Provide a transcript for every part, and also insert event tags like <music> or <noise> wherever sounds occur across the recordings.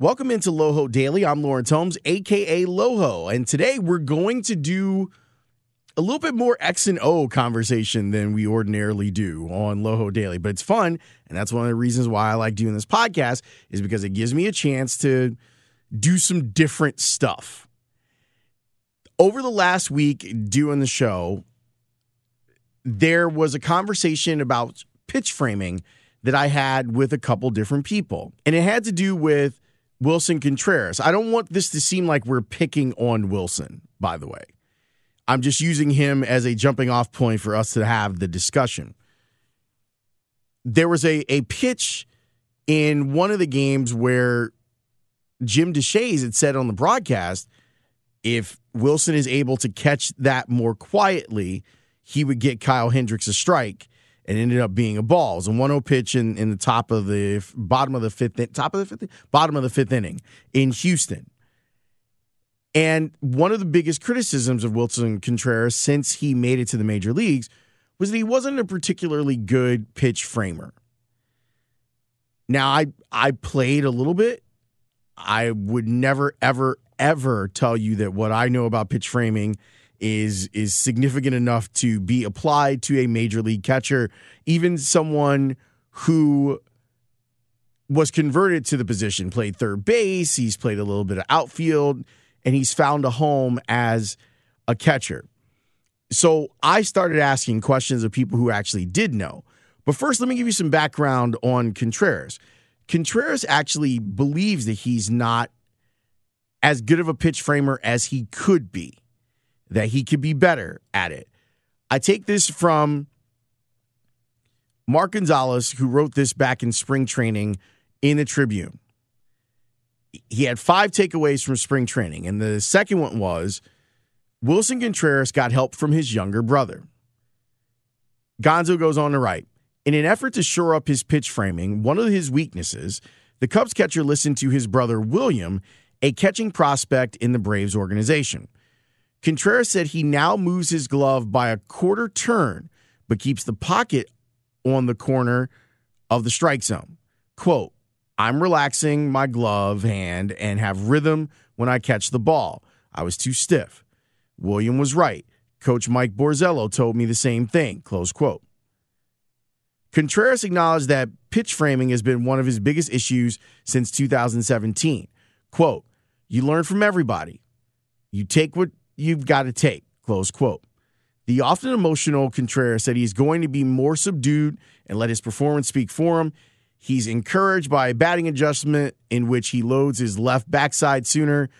Welcome into Loho Daily. I'm Lawrence Holmes, aka Loho, and today we're going to do a little bit more X and O conversation than we ordinarily do on Loho Daily, but it's fun, and that's one of the reasons why I like doing this podcast is because it gives me a chance to do some different stuff. Over the last week doing the show, there was a conversation about pitch framing that I had with a couple different people, and it had to do with Willson Contreras. I don't want this to seem like we're picking on Willson, by the way. I'm just using him as a jumping off point for us to have the discussion. There was a, a pitch in one of the games where Jim Deshaies had said on the broadcast if Willson is able to catch that more quietly, he would get Kyle Hendricks a strike and ended up being a ball. It was a 1-0 pitch in, in the top of the bottom of the fifth top of the fifth bottom of the fifth inning in Houston. And one of the biggest criticisms of Willson Contreras since he made it to the major leagues was that he wasn't a particularly good pitch framer. Now I I played a little bit. I would never ever ever tell you that what I know about pitch framing is is significant enough to be applied to a major league catcher, even someone who was converted to the position, played third base, he's played a little bit of outfield, and he's found a home as a catcher. So I started asking questions of people who actually did know. But first, let me give you some background on Contreras. Contreras actually believes that he's not as good of a pitch framer as he could be that he could be better at it. I take this from Mark Gonzalez, who wrote this back in spring training in the Tribune. He had five takeaways from spring training, and the second one was Willson Contreras got help from his younger brother. Gonzo goes on to write In an effort to shore up his pitch framing, one of his weaknesses, the Cubs catcher listened to his brother William, a catching prospect in the Braves organization. Contreras said he now moves his glove by a quarter turn, but keeps the pocket on the corner of the strike zone. Quote, I'm relaxing my glove hand and have rhythm when I catch the ball. I was too stiff. William was right. Coach Mike Borzello told me the same thing. Close quote. Contreras acknowledged that pitch framing has been one of his biggest issues since 2017. Quote, You learn from everybody. You take what you've got to take. Close quote. The often emotional Contreras said he's going to be more subdued and let his performance speak for him. He's encouraged by a batting adjustment in which he loads his left backside sooner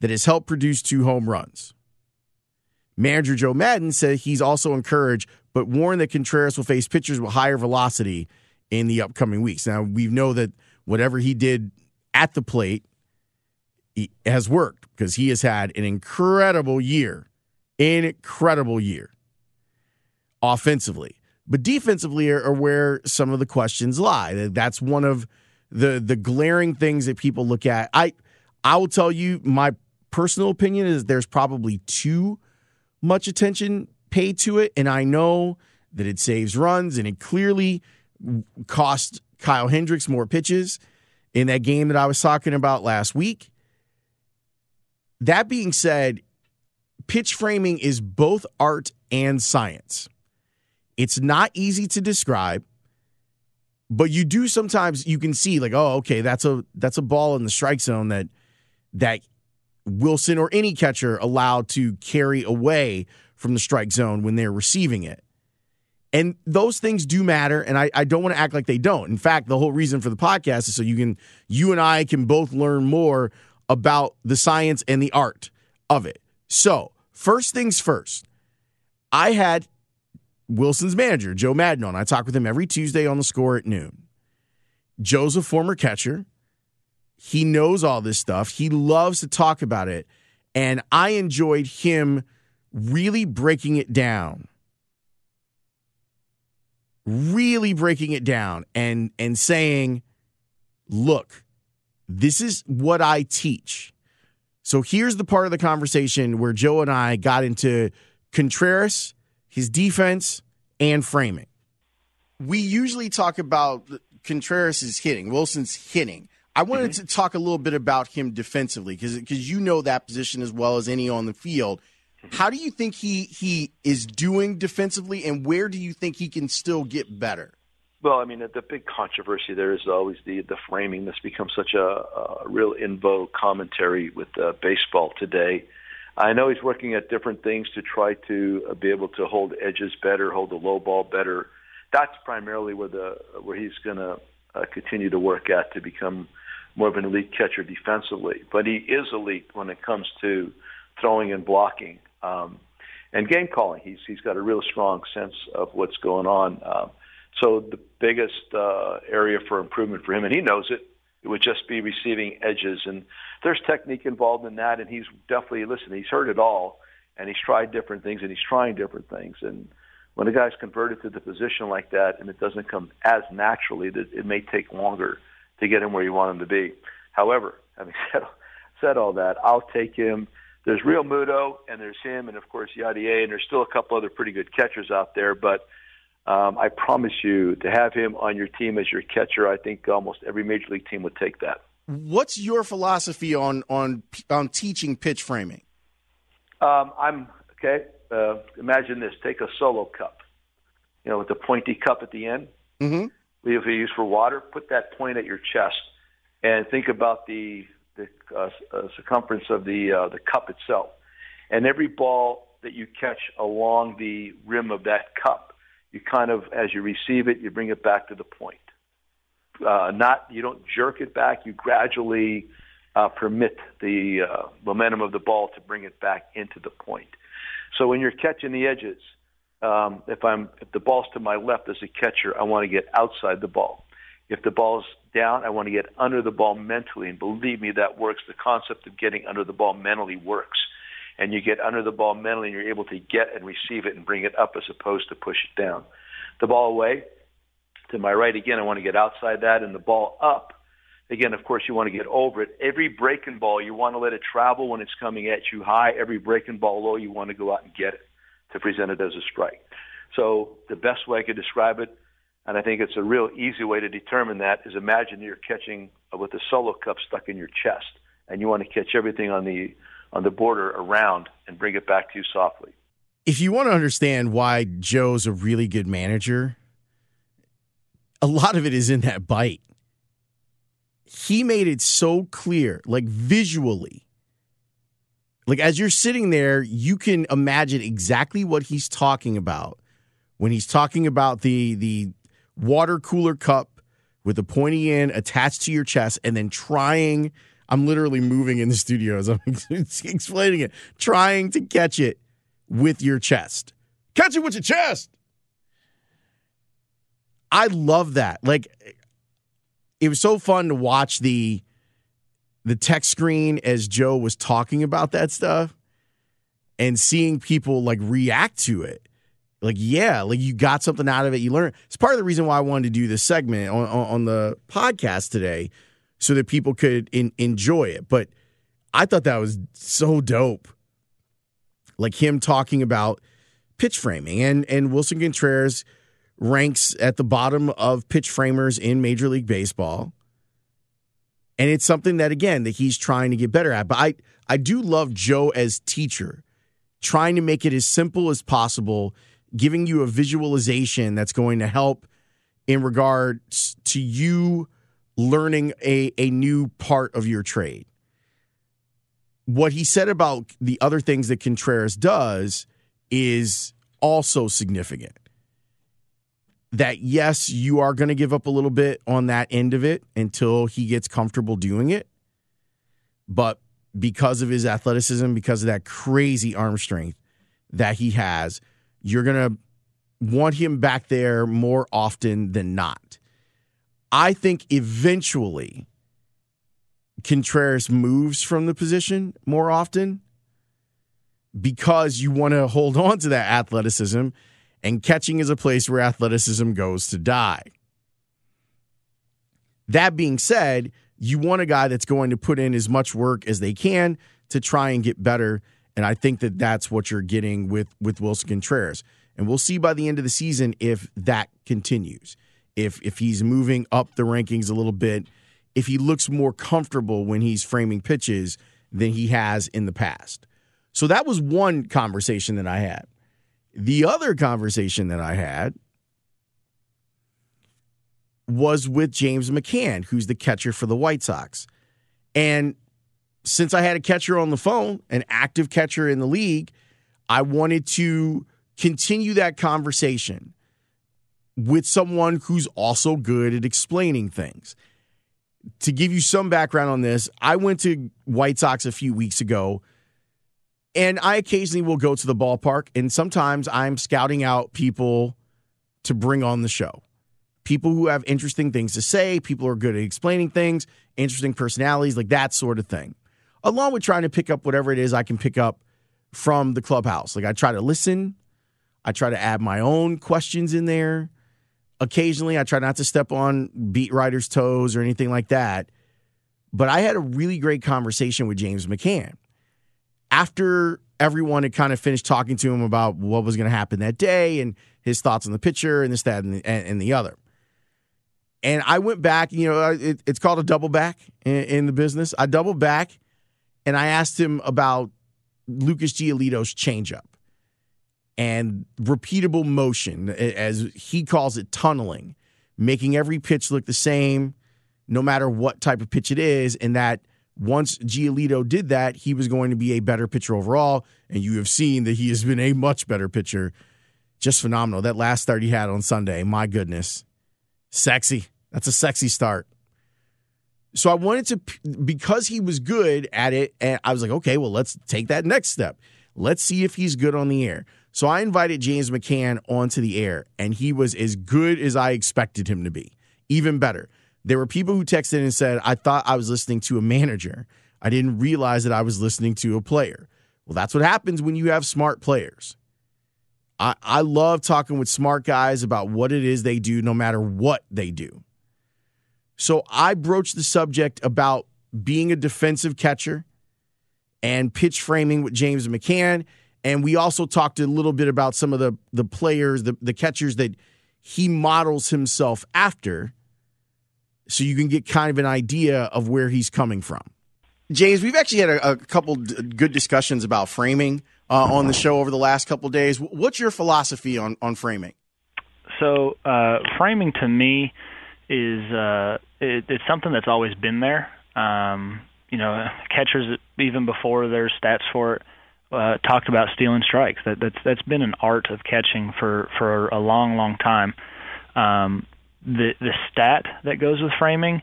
that has helped produce two home runs. Manager Joe Maddon said he's also encouraged, but warned that Contreras will face pitchers with higher velocity in the upcoming weeks. Now, we know that whatever he did at the plate has worked because he has had an incredible year, incredible year offensively. But defensively are, are, where some of the questions lie. That's one of the the glaring things that people look at. I I will tell you my personal opinion is there's probably too much attention paid to it, and I know that it saves runs and it clearly cost Kyle Hendricks more pitches in that game that I was talking about last week. That being said, pitch framing is both art and science. It's not easy to describe, but you do sometimes you can see like, oh, okay, that's a that's a ball in the strike zone that that Willson or any catcher allowed to carry away from the strike zone when they're receiving it. And those things do matter, and I, I don't want to act like they don't. In fact, the whole reason for the podcast is so you can you and I can both learn more about the science and the art of it. So, first things first, I had Willson's manager, Joe Maddon, on. I talk with him every Tuesday on the score at noon. Joe's a former catcher. He knows all this stuff. He loves to talk about it. And I enjoyed him really breaking it down. Really breaking it down and and saying, look, this is what I teach. So here's the part of the conversation where Joe and I got into Contreras, his defense, and framing. We usually talk about Contreras' hitting, Willson's hitting. I wanted mm-hmm. to talk a little bit about him defensively because because you know that position as well as any on the field. How do you think he he is doing defensively, and where do you think he can still get better? Well, I mean, the big controversy there is always the the framing. This becomes such a, a real in vogue commentary with uh, baseball today. I know he's working at different things to try to uh, be able to hold edges better, hold the low ball better. That's primarily where the where he's going to uh, continue to work at to become more of an elite catcher defensively. But he is elite when it comes to throwing and blocking um, and game calling. He's he's got a real strong sense of what's going on. Um, so the biggest uh, area for improvement for him, and he knows it, it would just be receiving edges. And there's technique involved in that. And he's definitely, listen, he's heard it all and he's tried different things and he's trying different things. And when a guy's converted to the position like that and it doesn't come as naturally, it may take longer to get him where you want him to be. However, having <laughs> said, said all that, I'll take him. There's Realmuto and there's him and of course Yadier and there's still a couple other pretty good catchers out there, but um, I promise you, to have him on your team as your catcher, I think almost every major league team would take that. What's your philosophy on on on teaching pitch framing? Um, I'm okay. Uh, imagine this: take a solo cup, you know, with the pointy cup at the end. Mm-hmm. We have use for water. Put that point at your chest, and think about the the uh, uh, circumference of the uh, the cup itself, and every ball that you catch along the rim of that cup you kind of, as you receive it, you bring it back to the point. Uh, not you don't jerk it back. You gradually uh, permit the uh, momentum of the ball to bring it back into the point. So when you're catching the edges, um, if I'm if the ball's to my left as a catcher, I want to get outside the ball. If the ball's down, I want to get under the ball mentally, and believe me, that works. The concept of getting under the ball mentally works and you get under the ball mentally and you're able to get and receive it and bring it up as opposed to push it down. The ball away to my right again, I want to get outside that and the ball up. Again, of course, you want to get over it. Every breaking ball, you want to let it travel when it's coming at you high. Every breaking ball low, you want to go out and get it to present it as a strike. So the best way I could describe it, and I think it's a real easy way to determine that, is imagine you're catching with a solo cup stuck in your chest, and you want to catch everything on the on the border around and bring it back to you softly. If you want to understand why Joe's a really good manager, a lot of it is in that bite. He made it so clear, like visually. Like as you're sitting there, you can imagine exactly what he's talking about when he's talking about the the water cooler cup with the pointy end attached to your chest and then trying I'm literally moving in the studio as I'm <laughs> explaining it, trying to catch it with your chest. Catch it with your chest. I love that. Like it was so fun to watch the the text screen as Joe was talking about that stuff and seeing people like react to it. Like, yeah, like you got something out of it. You learn. It's part of the reason why I wanted to do this segment on, on, on the podcast today so that people could in, enjoy it. But I thought that was so dope. Like him talking about pitch framing and and Willson Contreras ranks at the bottom of pitch framers in Major League Baseball. And it's something that again that he's trying to get better at. But I I do love Joe as teacher, trying to make it as simple as possible, giving you a visualization that's going to help in regards to you learning a, a new part of your trade. What he said about the other things that Contreras does is also significant. That yes, you are going to give up a little bit on that end of it until he gets comfortable doing it. but because of his athleticism, because of that crazy arm strength that he has, you're going to want him back there more often than not. I think eventually Contreras moves from the position more often because you want to hold on to that athleticism, and catching is a place where athleticism goes to die. That being said, you want a guy that's going to put in as much work as they can to try and get better. And I think that that's what you're getting with with Willson Contreras. And we'll see by the end of the season if that continues. If if he's moving up the rankings a little bit, if he looks more comfortable when he's framing pitches than he has in the past. So that was one conversation that I had. The other conversation that I had was with James McCann, who's the catcher for the White Sox. And since I had a catcher on the phone, an active catcher in the league, I wanted to continue that conversation with someone who's also good at explaining things. To give you some background on this, I went to White Sox a few weeks ago, and I occasionally will go to the ballpark, and sometimes I'm scouting out people to bring on the show people who have interesting things to say, people who are good at explaining things, interesting personalities, like that sort of thing. Along with trying to pick up whatever it is I can pick up from the clubhouse. Like I try to listen, I try to add my own questions in there. Occasionally, I try not to step on beat writers' toes or anything like that. But I had a really great conversation with James McCann. After everyone had kind of finished talking to him about what was going to happen that day and his thoughts on the pitcher and this, that, and the, and the other. And I went back, you know, it, it's called a double back in, in, the business. I doubled back and I asked him about Lucas Giolito's changeup and repeatable motion, as he calls it, tunneling, making every pitch look the same, no matter what type of pitch it is. And that once Giolito did that, he was going to be a better pitcher overall. And you have seen that he has been a much better pitcher. Just phenomenal. That last start he had on Sunday, my goodness. Sexy. That's a sexy start. So I wanted to, because he was good at it, and I was like, okay, well, let's take that next step. Let's see if he's good on the air. So I invited James McCann onto the air, and he was as good as I expected him to be, even better. There were people who texted and said, I thought I was listening to a manager. I didn't realize that I was listening to a player. Well, that's what happens when you have smart players. I, I love talking with smart guys about what it is they do, no matter what they do. So I broached the subject about being a defensive catcher and pitch framing with James McCann. And we also talked a little bit about some of the, the players, the, the catchers that he models himself after, so you can get kind of an idea of where he's coming from. James, we've actually had a, a couple good discussions about framing uh, on the show over the last couple days. What's your philosophy on, on framing? So, uh, framing to me is uh, it, it's something that's always been there. Um, you know, catchers even before there's stats for it uh, talked about stealing strikes. That that's that's been an art of catching for for a long, long time. Um, the the stat that goes with framing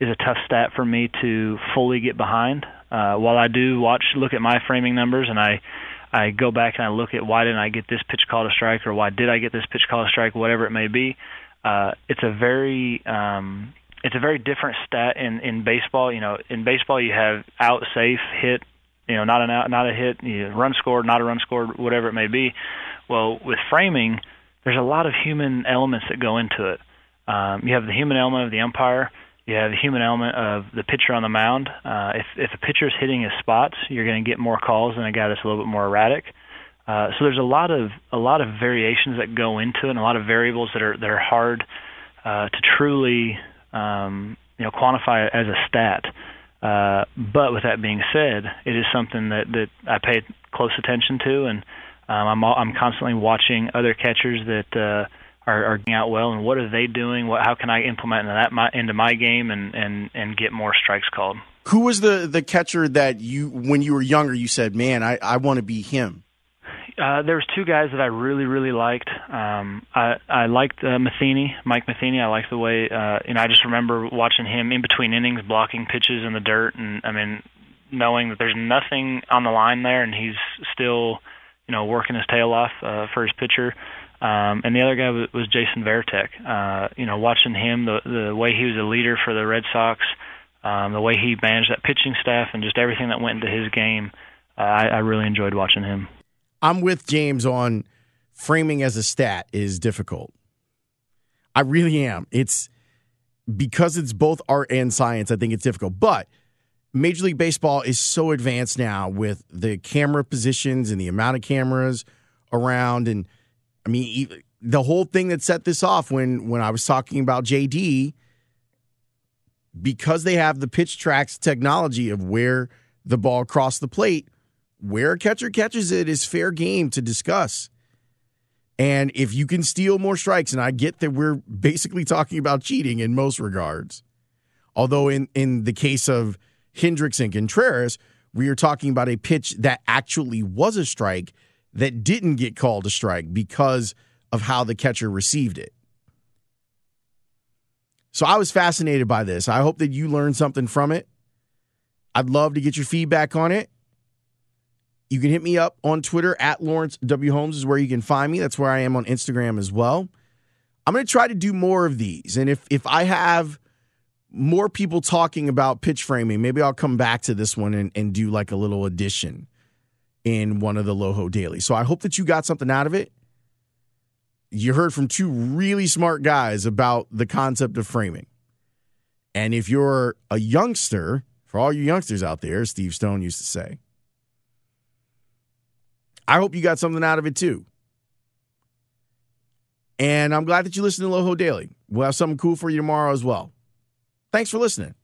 is a tough stat for me to fully get behind. Uh, while I do watch, look at my framing numbers, and I I go back and I look at why didn't I get this pitch called a strike, or why did I get this pitch called a strike, whatever it may be. Uh, it's a very um, it's a very different stat in in baseball. You know, in baseball you have out, safe, hit. You know, not an out, not a hit. You know, run scored, not a run scored, whatever it may be. Well, with framing, there's a lot of human elements that go into it. Um, you have the human element of the umpire. You have the human element of the pitcher on the mound. Uh, if if a pitcher is hitting his spots, you're going to get more calls than a guy that's a little bit more erratic. Uh, so there's a lot of a lot of variations that go into it, and a lot of variables that are that are hard uh, to truly um, you know quantify as a stat. Uh, but with that being said, it is something that that I pay close attention to, and um, I'm I'm constantly watching other catchers that uh, are, are getting out well, and what are they doing? What how can I implement that my, into my game and and and get more strikes called? Who was the the catcher that you when you were younger you said, man, I I want to be him? Uh, there was two guys that I really, really liked. Um, I I liked uh, Matheny, Mike Matheny. I liked the way, uh, you know, I just remember watching him in between innings, blocking pitches in the dirt, and I mean, knowing that there's nothing on the line there, and he's still, you know, working his tail off uh, for his pitcher. Um, and the other guy was, was Jason Varitek. Uh, you know, watching him, the the way he was a leader for the Red Sox, um, the way he managed that pitching staff, and just everything that went into his game, uh, I, I really enjoyed watching him. I'm with James on framing as a stat is difficult. I really am. It's because it's both art and science. I think it's difficult, but Major League Baseball is so advanced now with the camera positions and the amount of cameras around and I mean, the whole thing that set this off when when I was talking about JD, because they have the pitch tracks technology of where the ball crossed the plate, where a catcher catches it is fair game to discuss. And if you can steal more strikes, and I get that we're basically talking about cheating in most regards, although in in the case of Hendricks and Contreras, we are talking about a pitch that actually was a strike that didn't get called a strike because of how the catcher received it. So I was fascinated by this. I hope that you learned something from it. I'd love to get your feedback on it. You can hit me up on Twitter at Lawrence W. Holmes is where you can find me. That's where I am on Instagram as well. I'm going to try to do more of these. And if if I have more people talking about pitch framing, maybe I'll come back to this one and, and do like a little addition in one of the Loho Daily. So I hope that you got something out of it. You heard from two really smart guys about the concept of framing. And if you're a youngster, for all you youngsters out there, Steve Stone used to say, I hope you got something out of it too. And I'm glad that you listened to Loho Daily. We'll have something cool for you tomorrow as well. Thanks for listening.